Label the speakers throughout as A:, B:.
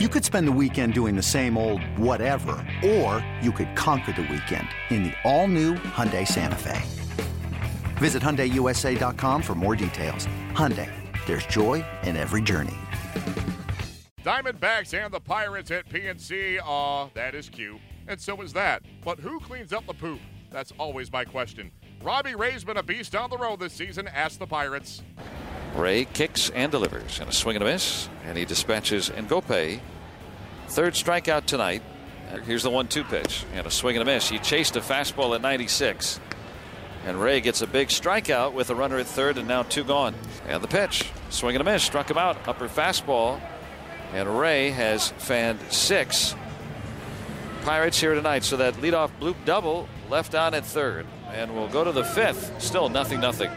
A: You could spend the weekend doing the same old whatever, or you could conquer the weekend in the all-new Hyundai Santa Fe. Visit HyundaiUSA.com for more details. Hyundai, there's joy in every journey.
B: Diamondbacks and the Pirates at PNC. Aw, that is cute. And so is that. But who cleans up the poop? That's always my question. Robbie Ray's been a beast on the road this season. Ask the Pirates.
C: Ray kicks and delivers, and a swing and a miss, and he dispatches Ngoepe. Third strikeout tonight. Here's the one-two pitch, and a swing and a miss. He chased a fastball at 96, and Ray gets a big strikeout with a runner at third, and now two gone. And the pitch, swing and a miss, struck him out, upper fastball, and Ray has fanned six. Pirates here tonight, so that leadoff bloop double left on at third, and we'll go to the fifth. Still nothing, nothing.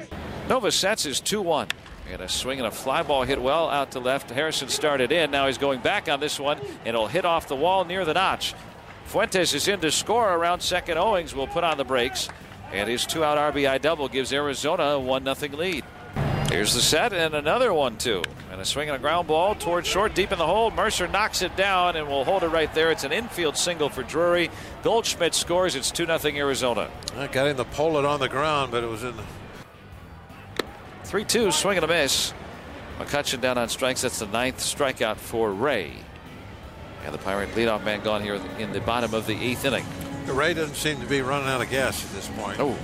C: Nova sets is 2-1. And a swing and a fly ball hit well out to left. Harrison started in. Now he's going back on this one. And it'll hit off the wall near the notch. Fuentes is in to score around second. Owings will put on the brakes. And his two out RBI double gives Arizona a 1 0 lead. Here's the set and another one, two. And a swing and a ground ball towards short, deep in the hole. Mercer knocks it down and will hold it right there. It's an infield single for Drury. Goldschmidt scores. It's 2 0 Arizona.
D: I got him to pull it on the ground, but it was in
C: 3 2, swing and a miss. McCutchen down on strikes. That's the ninth strikeout for Ray. And the Pirate leadoff man gone here in the bottom of the eighth inning.
D: Ray doesn't seem to be running out of gas at this point.
C: Oh.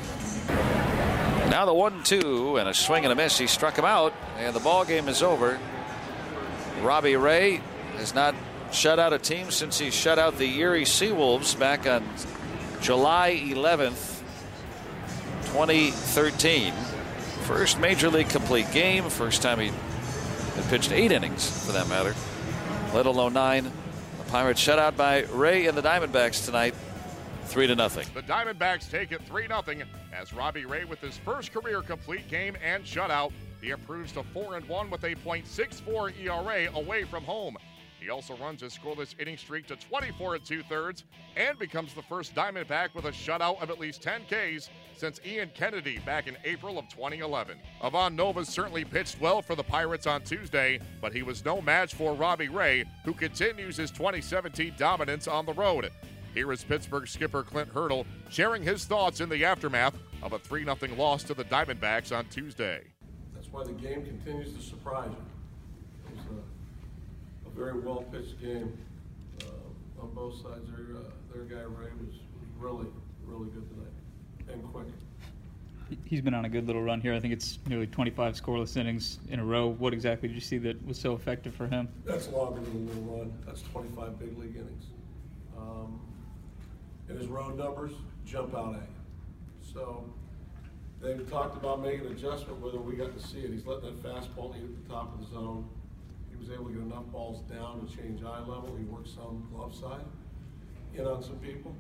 C: Now the 1 2 and a swing and a miss. He struck him out, and the ball game is over. Robbie Ray has not shut out a team since he shut out the Erie Seawolves back on July 11th, 2013. First major league complete game. First time he had pitched eight innings, for that matter, let alone nine. The Pirates shut out by Ray and the Diamondbacks tonight, three to nothing.
B: The Diamondbacks take it three nothing as Robbie Ray with his first career complete game and shutout. He improves to four and one with a .64 ERA away from home. He also runs his scoreless inning streak to 24 and two thirds and becomes the first Diamondback with a shutout of at least 10 Ks since Ian Kennedy back in April of 2011. Ivan Nova certainly pitched well for the Pirates on Tuesday, but he was no match for Robbie Ray, who continues his 2017 dominance on the road. Here is Pittsburgh skipper Clint Hurdle sharing his thoughts in the aftermath of a 3 0 loss to the Diamondbacks on Tuesday.
E: That's why the game continues to surprise you very well pitched game uh, on both sides. Their, uh, their guy Ray was, really, really good tonight and quick.
F: He's been on a good little run here. I think it's nearly 25 scoreless innings in a row. What exactly did you see that was so effective for him?
E: That's longer than a little run. That's 25 big league innings. Um, and his road numbers jump out at you. So they've talked about making an adjustment whether we got to see it. He's letting that fastball eat at the top of the zone was able to get enough balls down to change eye level. He worked some glove side, in on some people.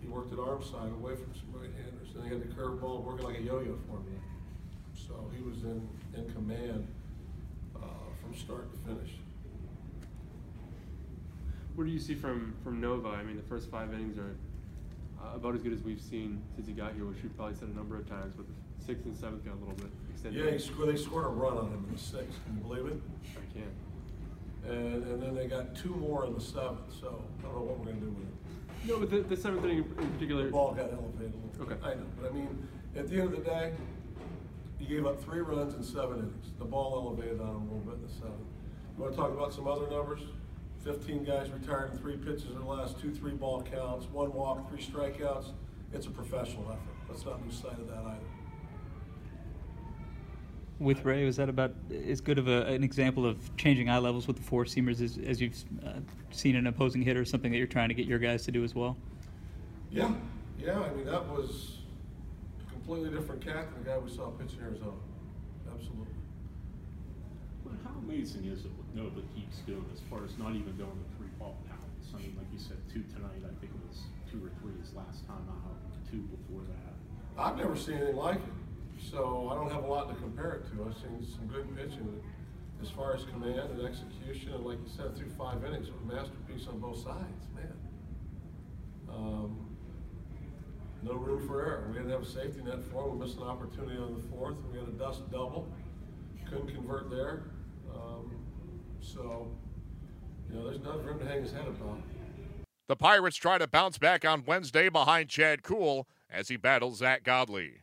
E: He worked at arm side away from some right-handers. Then he had the curveball working like a yo-yo for me. So he was in, in command uh, from start to finish.
G: What do you see from, from Nova? I mean, the first five innings are uh, about as good as we've seen since he got here, which we've probably said a number of times, but the sixth and seventh got a little bit extended.
E: Yeah, he scored, they scored a run on him in the sixth. Can you believe it?
G: I can.
E: And, and then they got two more in the seventh, so I don't know what we're going to do with it.
G: No, but the, the seventh inning in particular.
E: The ball got elevated a little
G: Okay.
E: I know, but I mean, at the end of the day, he gave up three runs in seven innings. The ball elevated on him a little bit in the seventh. You want to talk about some other numbers? 15 guys retired in three pitches or less, two three ball counts, one walk, three strikeouts. It's a professional effort. Let's not lose sight of that either
F: with Ray? Was that about as good of a, an example of changing eye levels with the four seamers as, as you've uh, seen an opposing hitter? Something that you're trying to get your guys to do as well?
E: Yeah, yeah. I mean, that was a completely different cat than the guy we saw pitch in Arizona. Absolutely.
H: Well, how amazing is it what Nova keeps doing as far as not even going to three ball counts? I mean, like you said, two tonight. I think it was two or three his last time out. Two before that.
E: I've never seen anything like it. So I don't have a lot to compare it to. I've seen some good pitching as far as command and execution, and like you said, through five innings, a masterpiece on both sides, man. Um, no room for error. We didn't have a safety net for him. We missed an opportunity on the fourth. We had a dust double. Couldn't convert there. Um, so you know, there's nothing for him to hang his head about.
B: The Pirates try to bounce back on Wednesday behind Chad Kuhl as he battles Zack Godley.